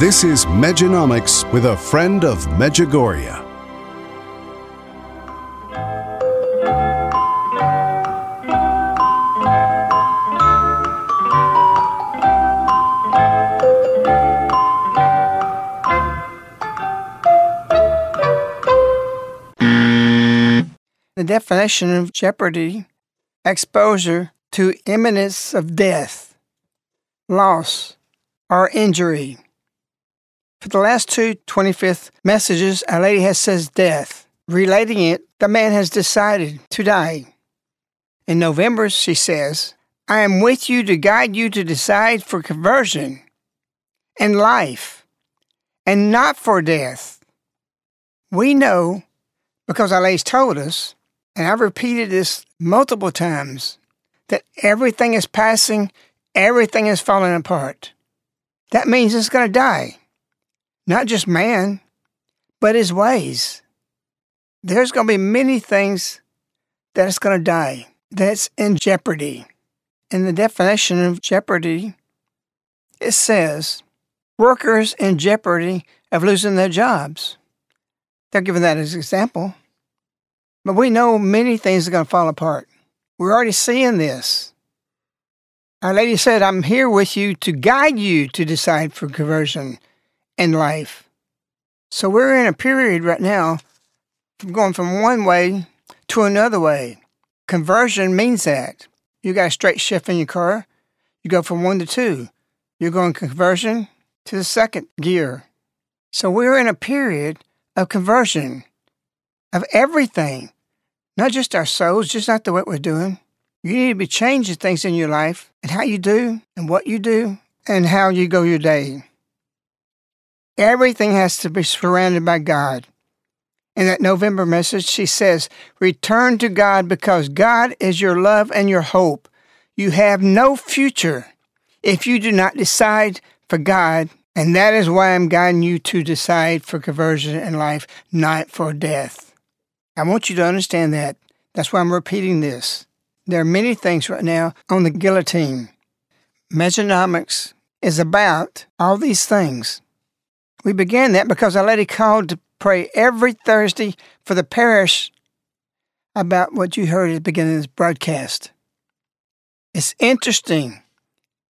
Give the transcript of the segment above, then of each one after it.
This is Mejanomics with a friend of Medjugorje. The definition of jeopardy exposure to imminence of death, loss, or injury. For the last two 25th messages, Our Lady has says death. Relating it, the man has decided to die. In November, she says, I am with you to guide you to decide for conversion and life, and not for death. We know, because Our Lady's told us, and I've repeated this multiple times, that everything is passing, everything is falling apart. That means it's going to die not just man, but his ways. There's going to be many things that is going to die, that's in jeopardy. In the definition of jeopardy, it says workers in jeopardy of losing their jobs. They're giving that as an example. But we know many things are going to fall apart. We're already seeing this. Our Lady said, I'm here with you to guide you to decide for conversion in life. So we're in a period right now from going from one way to another way. Conversion means that. You got a straight shift in your car, you go from one to two. You're going conversion to the second gear. So we're in a period of conversion of everything, not just our souls, just not the what we're doing. You need to be changing things in your life and how you do and what you do and how you go your day. Everything has to be surrounded by God. In that November message, she says, Return to God because God is your love and your hope. You have no future if you do not decide for God, and that is why I'm guiding you to decide for conversion in life, not for death. I want you to understand that. That's why I'm repeating this. There are many things right now on the guillotine. Mejanomics is about all these things. We began that because a lady called to pray every Thursday for the parish about what you heard at the beginning of this broadcast. It's interesting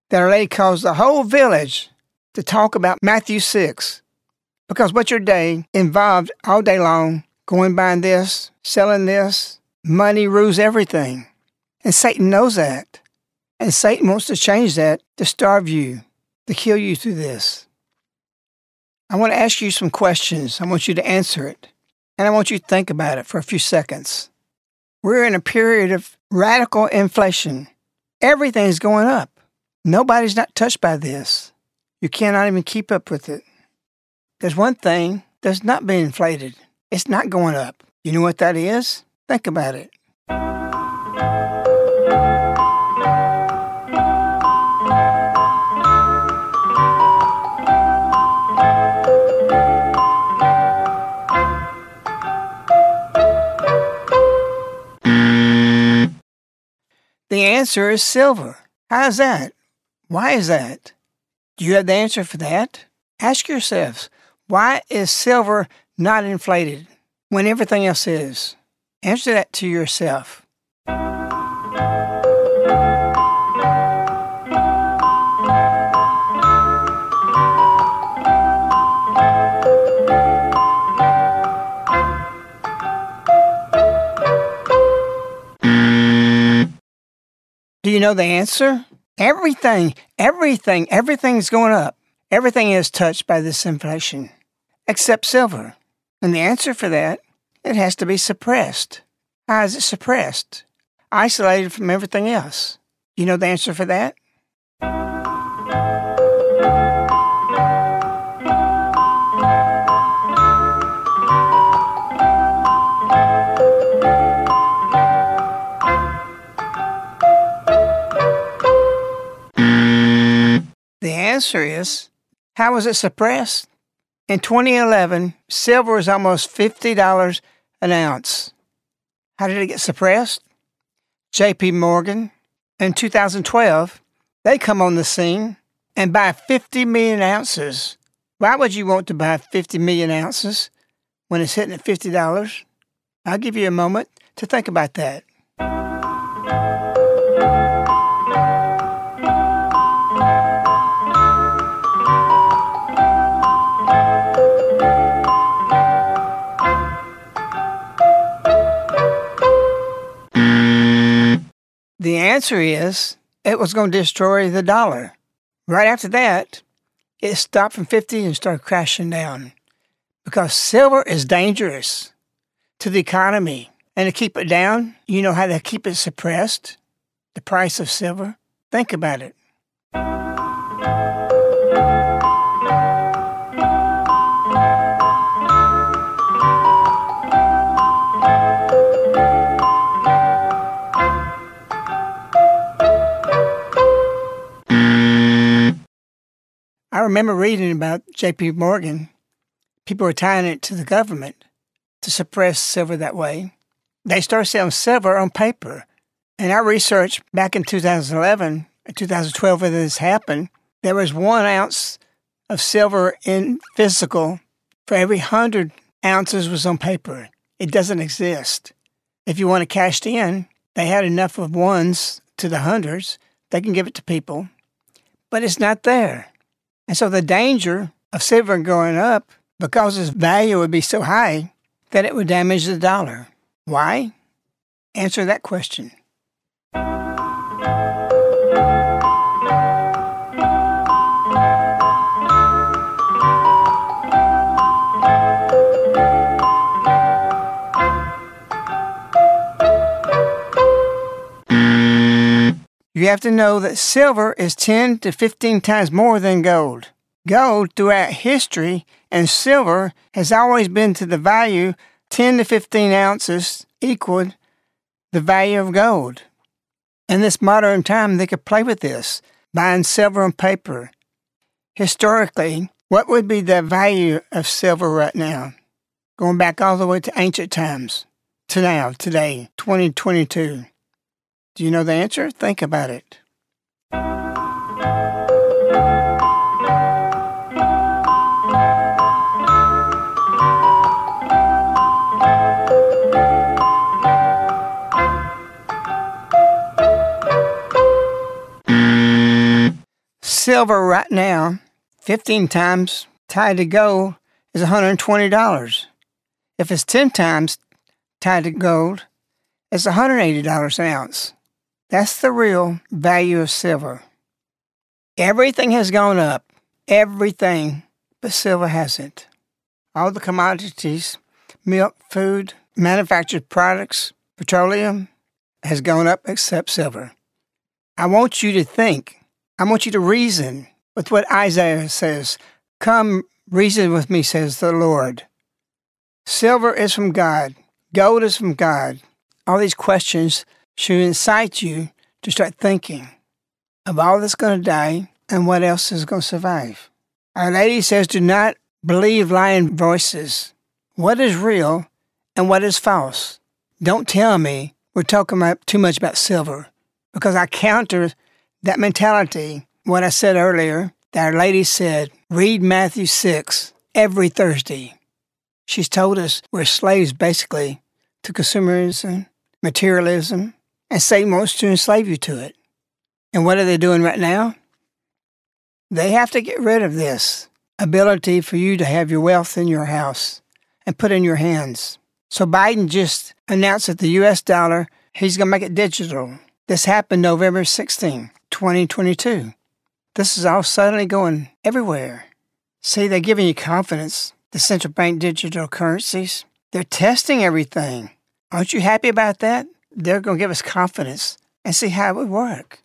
that a lady calls the whole village to talk about Matthew 6 because what your day involved all day long going buying this, selling this, money rules everything. And Satan knows that. And Satan wants to change that to starve you, to kill you through this. I want to ask you some questions. I want you to answer it. And I want you to think about it for a few seconds. We're in a period of radical inflation. Everything's going up. Nobody's not touched by this. You cannot even keep up with it. There's one thing that's not being inflated. It's not going up. You know what that is? Think about it. The answer is silver. How's that? Why is that? Do you have the answer for that? Ask yourselves, why is silver not inflated when everything else is? Answer that to yourself. You know the answer? Everything, everything, everything's going up. Everything is touched by this inflation, except silver. And the answer for that, it has to be suppressed. How is it suppressed? Isolated from everything else. You know the answer for that? Answer is how was it suppressed? In 2011, silver was almost $50 an ounce. How did it get suppressed? JP Morgan in 2012, they come on the scene and buy 50 million ounces. Why would you want to buy 50 million ounces when it's hitting at $50? I'll give you a moment to think about that. The answer is it was going to destroy the dollar. Right after that, it stopped from 50 and started crashing down because silver is dangerous to the economy. And to keep it down, you know how to keep it suppressed? The price of silver? Think about it. I remember reading about JP Morgan. People were tying it to the government to suppress silver that way. They started selling silver on paper. And I researched back in 2011 and 2012 when this happened, there was one ounce of silver in physical for every hundred ounces was on paper. It doesn't exist. If you want to cash it in, they had enough of ones to the hundreds, they can give it to people, but it's not there. And so the danger of silver going up because its value would be so high that it would damage the dollar. Why? Answer that question. You have to know that silver is 10 to 15 times more than gold. Gold throughout history and silver has always been to the value 10 to 15 ounces equaled the value of gold. In this modern time, they could play with this, buying silver on paper. Historically, what would be the value of silver right now? Going back all the way to ancient times, to now, today, 2022. Do you know the answer? Think about it. Silver right now, 15 times tied to gold, is $120. If it's 10 times tied to gold, it's $180 an ounce. That's the real value of silver. Everything has gone up, everything, but silver hasn't. All the commodities, milk, food, manufactured products, petroleum, has gone up except silver. I want you to think I want you to reason with what Isaiah says. Come, reason with me, says the Lord. Silver is from God, gold is from God. All these questions should incite you to start thinking of all that's going to die and what else is going to survive. Our Lady says, Do not believe lying voices. What is real and what is false? Don't tell me we're talking about too much about silver because I counter that mentality, what I said earlier, that Our Lady said, read Matthew 6 every Thursday. She's told us we're slaves basically to consumerism, materialism, and Satan wants to enslave you to it. And what are they doing right now? They have to get rid of this ability for you to have your wealth in your house and put in your hands. So Biden just announced that the US dollar, he's going to make it digital. This happened November 16. 2022. This is all suddenly going everywhere. See, they're giving you confidence. The central bank digital currencies, they're testing everything. Aren't you happy about that? They're going to give us confidence and see how it would work.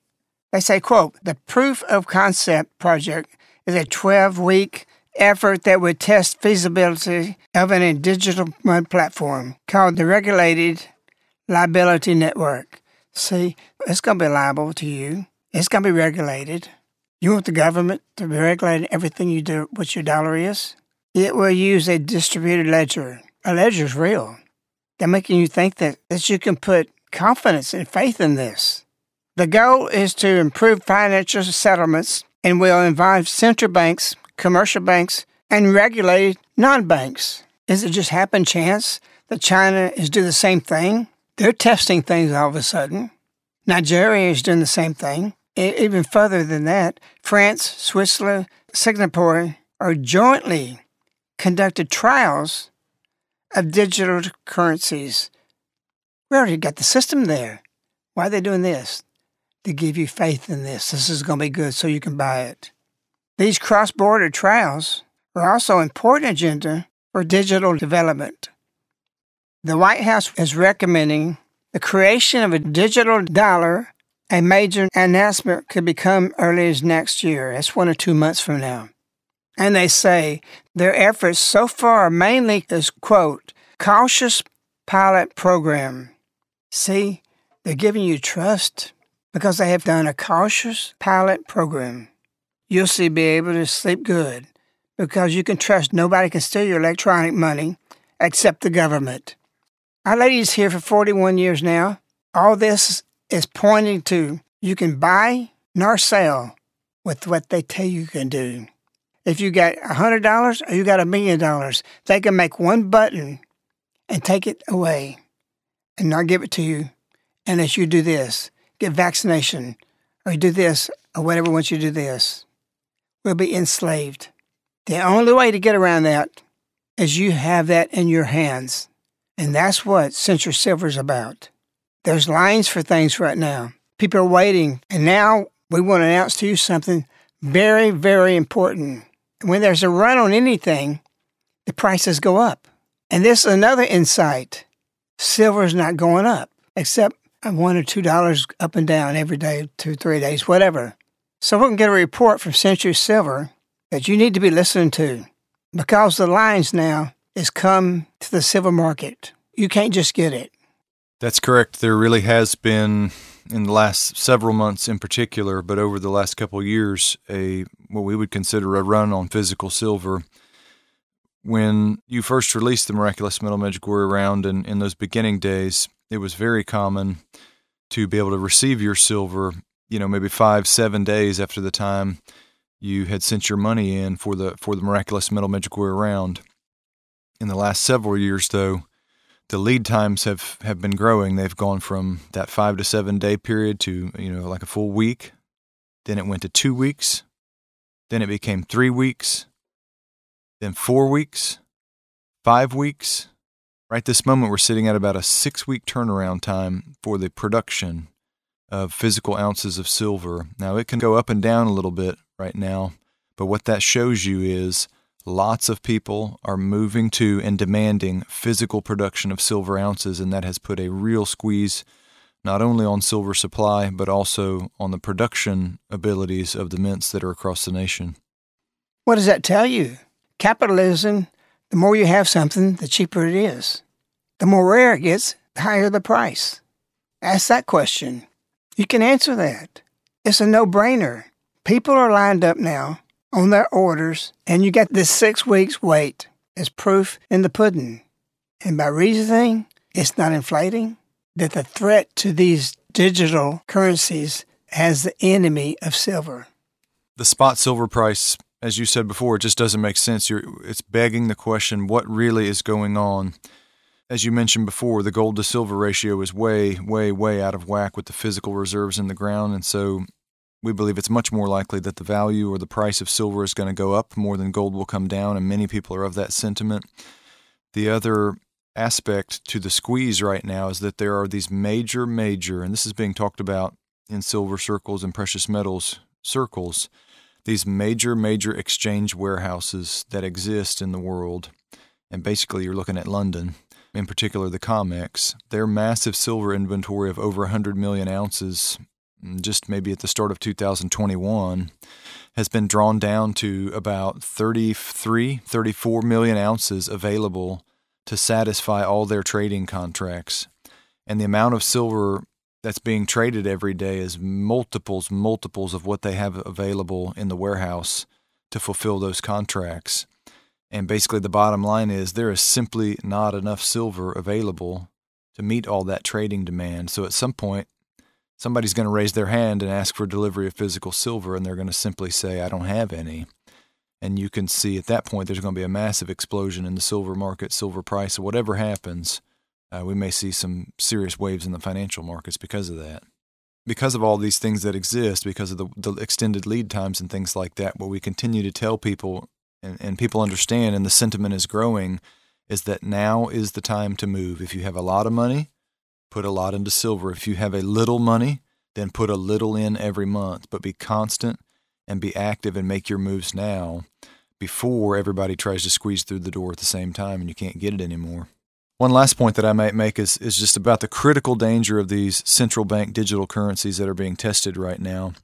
They say, quote, the proof of concept project is a 12 week effort that would test feasibility of an digital platform called the Regulated Liability Network. See, it's going to be liable to you. It's going to be regulated. You want the government to be regulating everything you do, what your dollar is? It will use a distributed ledger. A ledger is real. They're making you think that, that you can put confidence and faith in this. The goal is to improve financial settlements and will involve central banks, commercial banks, and regulated non banks. Is it just happen chance that China is doing the same thing? They're testing things all of a sudden. Nigeria is doing the same thing even further than that, France, Switzerland, Singapore are jointly conducted trials of digital currencies. We already got the system there. Why are they doing this? To give you faith in this. This is going to be good so you can buy it. These cross border trials are also an important agenda for digital development. The White House is recommending the creation of a digital dollar a major announcement could become early as next year. That's one or two months from now. And they say their efforts so far mainly is, quote, cautious pilot program. See, they're giving you trust because they have done a cautious pilot program. You'll see be able to sleep good because you can trust nobody can steal your electronic money except the government. Our lady's here for 41 years now. All this is pointing to you can buy nor sell with what they tell you can do. If you got a hundred dollars or you got a million dollars, they can make one button and take it away and not give it to you unless you do this, get vaccination, or you do this, or whatever once you do this. We'll be enslaved. The only way to get around that is you have that in your hands. And that's what Century Silver is about. There's lines for things right now. People are waiting. And now we want to announce to you something very, very important. When there's a run on anything, the prices go up. And this is another insight. Silver is not going up, except one or two dollars up and down every day, two, three days, whatever. So we can get a report from Century Silver that you need to be listening to because the lines now is come to the silver market. You can't just get it. That's correct. There really has been in the last several months in particular, but over the last couple years, a what we would consider a run on physical silver. When you first released the miraculous metal Medjugorje round in, in those beginning days, it was very common to be able to receive your silver, you know, maybe five, seven days after the time you had sent your money in for the for the miraculous metal Medjugorje round. In the last several years, though, the lead times have, have been growing. They've gone from that five to seven day period to you know like a full week. Then it went to two weeks. Then it became three weeks. Then four weeks. Five weeks. Right this moment, we're sitting at about a six week turnaround time for the production of physical ounces of silver. Now, it can go up and down a little bit right now, but what that shows you is lots of people are moving to and demanding physical production of silver ounces, and that has put a real squeeze not only on silver supply, but also on the production abilities of the mints that are across the nation. What does that tell you? Capitalism, the more you have something, the cheaper it is. The more rare it gets, the higher the price. Ask that question. You can answer that. It's a no brainer. People are lined up now on their orders, and you get this six weeks wait as proof in the pudding. And by reasoning it's not inflating, that the threat to these digital currencies has the enemy of silver. The spot silver price, as you said before, just doesn't make sense. You're, it's begging the question what really is going on? As you mentioned before, the gold to silver ratio is way, way, way out of whack with the physical reserves in the ground. And so we believe it's much more likely that the value or the price of silver is going to go up more than gold will come down, and many people are of that sentiment. The other aspect to the squeeze right now is that there are these major, major, and this is being talked about in silver circles and precious metals circles, these major, major exchange warehouses that exist in the world. And basically, you're looking at London, in particular the COMEX. Their massive silver inventory of over 100 million ounces just maybe at the start of 2021, has been drawn down to about 33, 34 million ounces available to satisfy all their trading contracts. And the amount of silver that's being traded every day is multiples, multiples of what they have available in the warehouse to fulfill those contracts. And basically, the bottom line is there is simply not enough silver available to meet all that trading demand. So at some point, somebody's going to raise their hand and ask for delivery of physical silver, and they're going to simply say, I don't have any. And you can see at that point there's going to be a massive explosion in the silver market, silver price, whatever happens. Uh, we may see some serious waves in the financial markets because of that. Because of all these things that exist, because of the, the extended lead times and things like that, what we continue to tell people and, and people understand, and the sentiment is growing, is that now is the time to move. If you have a lot of money, put a lot into silver. If you have a little money, then put a little in every month, but be constant and be active and make your moves now before everybody tries to squeeze through the door at the same time and you can't get it anymore. One last point that I might make is, is just about the critical danger of these central bank digital currencies that are being tested right now.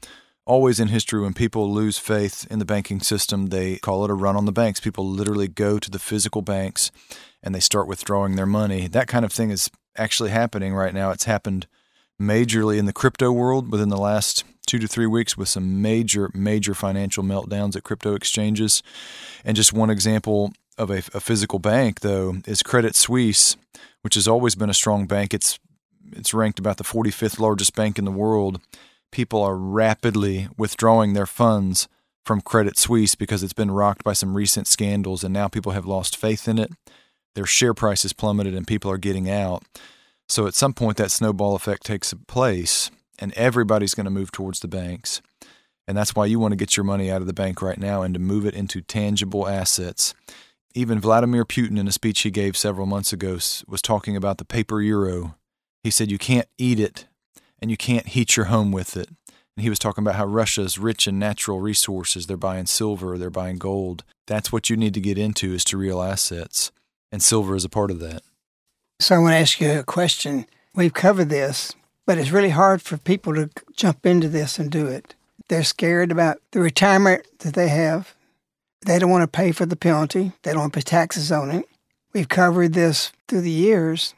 Always in history, when people lose faith in the banking system, they call it a run on the banks. People literally go to the physical banks and they start withdrawing their money. That kind of thing is actually happening right now. It's happened majorly in the crypto world within the last two to three weeks with some major, major financial meltdowns at crypto exchanges. And just one example of a, a physical bank, though, is Credit Suisse, which has always been a strong bank. It's it's ranked about the 45th largest bank in the world. People are rapidly withdrawing their funds from Credit Suisse because it's been rocked by some recent scandals, and now people have lost faith in it their share price has plummeted and people are getting out. So at some point, that snowball effect takes place, and everybody's going to move towards the banks. And that's why you want to get your money out of the bank right now and to move it into tangible assets. Even Vladimir Putin, in a speech he gave several months ago, was talking about the paper euro. He said you can't eat it and you can't heat your home with it. And he was talking about how Russia's rich in natural resources. They're buying silver, they're buying gold. That's what you need to get into is to real assets and silver is a part of that. So I want to ask you a question. We've covered this, but it's really hard for people to jump into this and do it. They're scared about the retirement that they have. They don't want to pay for the penalty. They don't want to pay taxes on it. We've covered this through the years,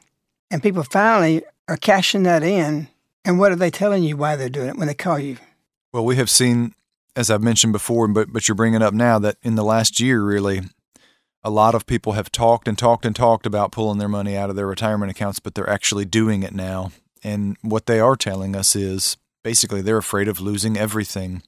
and people finally are cashing that in. And what are they telling you why they're doing it when they call you? Well, we have seen, as I've mentioned before, but but you're bringing up now that in the last year, really, a lot of people have talked and talked and talked about pulling their money out of their retirement accounts, but they're actually doing it now. And what they are telling us is basically they're afraid of losing everything.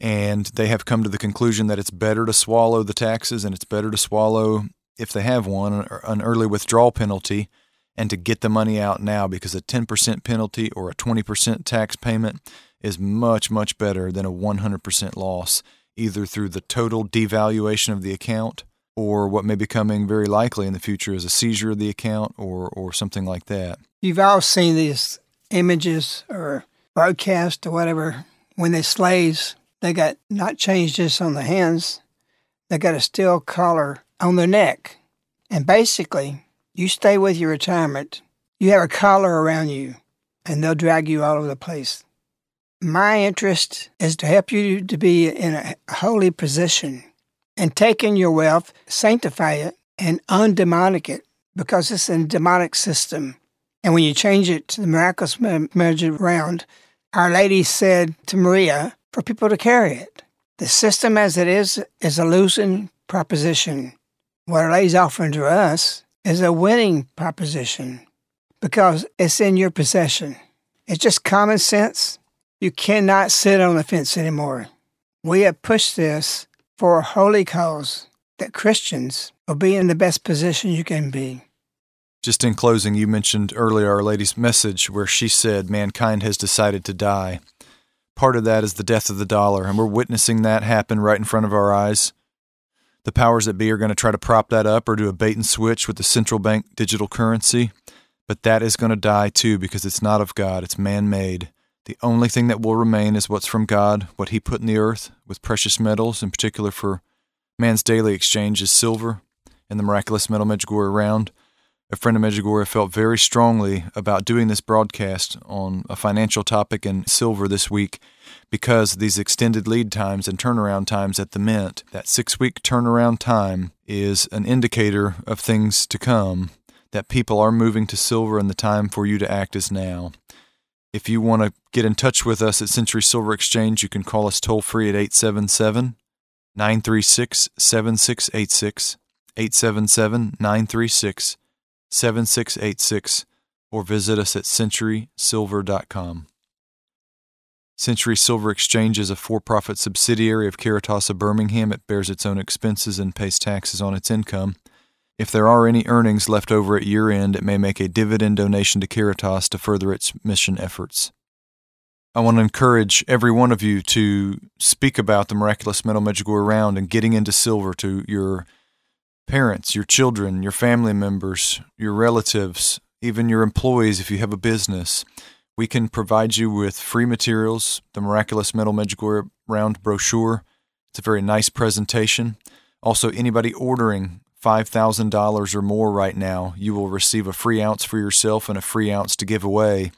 And they have come to the conclusion that it's better to swallow the taxes and it's better to swallow, if they have one, an early withdrawal penalty and to get the money out now because a 10% penalty or a 20% tax payment is much, much better than a 100% loss, either through the total devaluation of the account or what may be coming very likely in the future is a seizure of the account or, or something like that. You've all seen these images or broadcast or whatever when they slaves they got not chains just on the hands, they got a steel collar on their neck. And basically, you stay with your retirement, you have a collar around you, and they'll drag you all over the place. My interest is to help you to be in a holy position and taking your wealth, sanctify it, and undemonic it because it's a demonic system. And when you change it to the miraculous Medjugorje round, Our Lady said to Maria for people to carry it. The system as it is is a losing proposition. What Our Lady's offering to us is a winning proposition because it's in your possession. It's just common sense. You cannot sit on the fence anymore. We have pushed this for a holy cause that Christians will be in the best position you can be. Just in closing, you mentioned earlier Our Lady's message where she said mankind has decided to die. Part of that is the death of the dollar, and we're witnessing that happen right in front of our eyes. The powers that be are going to try to prop that up or do a bait and switch with the central bank digital currency, but that is going to die too because it's not of God, it's man made. The only thing that will remain is what's from God, what He put in the earth with precious metals, in particular for man's daily exchange, is silver and the miraculous metal Medjugorje round a friend of Medjugorje felt very strongly about doing this broadcast on a financial topic and silver this week because these extended lead times and turnaround times at the mint, that six week turnaround time is an indicator of things to come, that people are moving to silver and the time for you to act is now. If you want to get in touch with us at Century Silver Exchange, you can call us toll free at 877 936 7686. 877 936 7686 or visit us at centurysilver.com. Century Silver Exchange is a for profit subsidiary of Caritas of Birmingham. It bears its own expenses and pays taxes on its income. If there are any earnings left over at year end, it may make a dividend donation to Caritas to further its mission efforts. I want to encourage every one of you to speak about the miraculous metal Medjugorje round and getting into silver to your parents, your children, your family members, your relatives, even your employees if you have a business. We can provide you with free materials, the Miraculous Metal Medjugorje Round brochure. It's a very nice presentation. Also, anybody ordering $5,000 or more right now, you will receive a free ounce for yourself and a free ounce to give away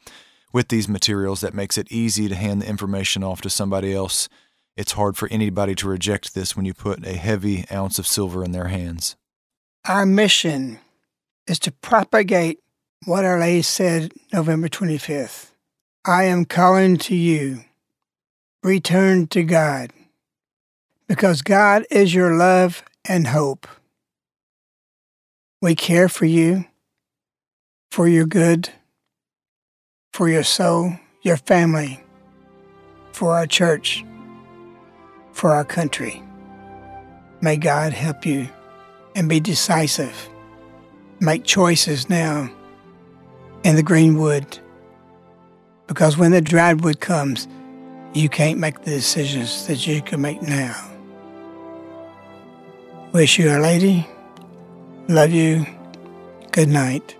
with these materials. That makes it easy to hand the information off to somebody else. It's hard for anybody to reject this when you put a heavy ounce of silver in their hands. Our mission is to propagate what Our Lady said November 25th. I am calling to you. Return to God. Because God is your love and hope. We care for you, for your good, for your soul, your family, for our church, for our country. May God help you and be decisive. Make choices now in the green wood. Because when the dried wood comes, you can't make the decisions that you can make now. Wish you a lady. Love you. Good night.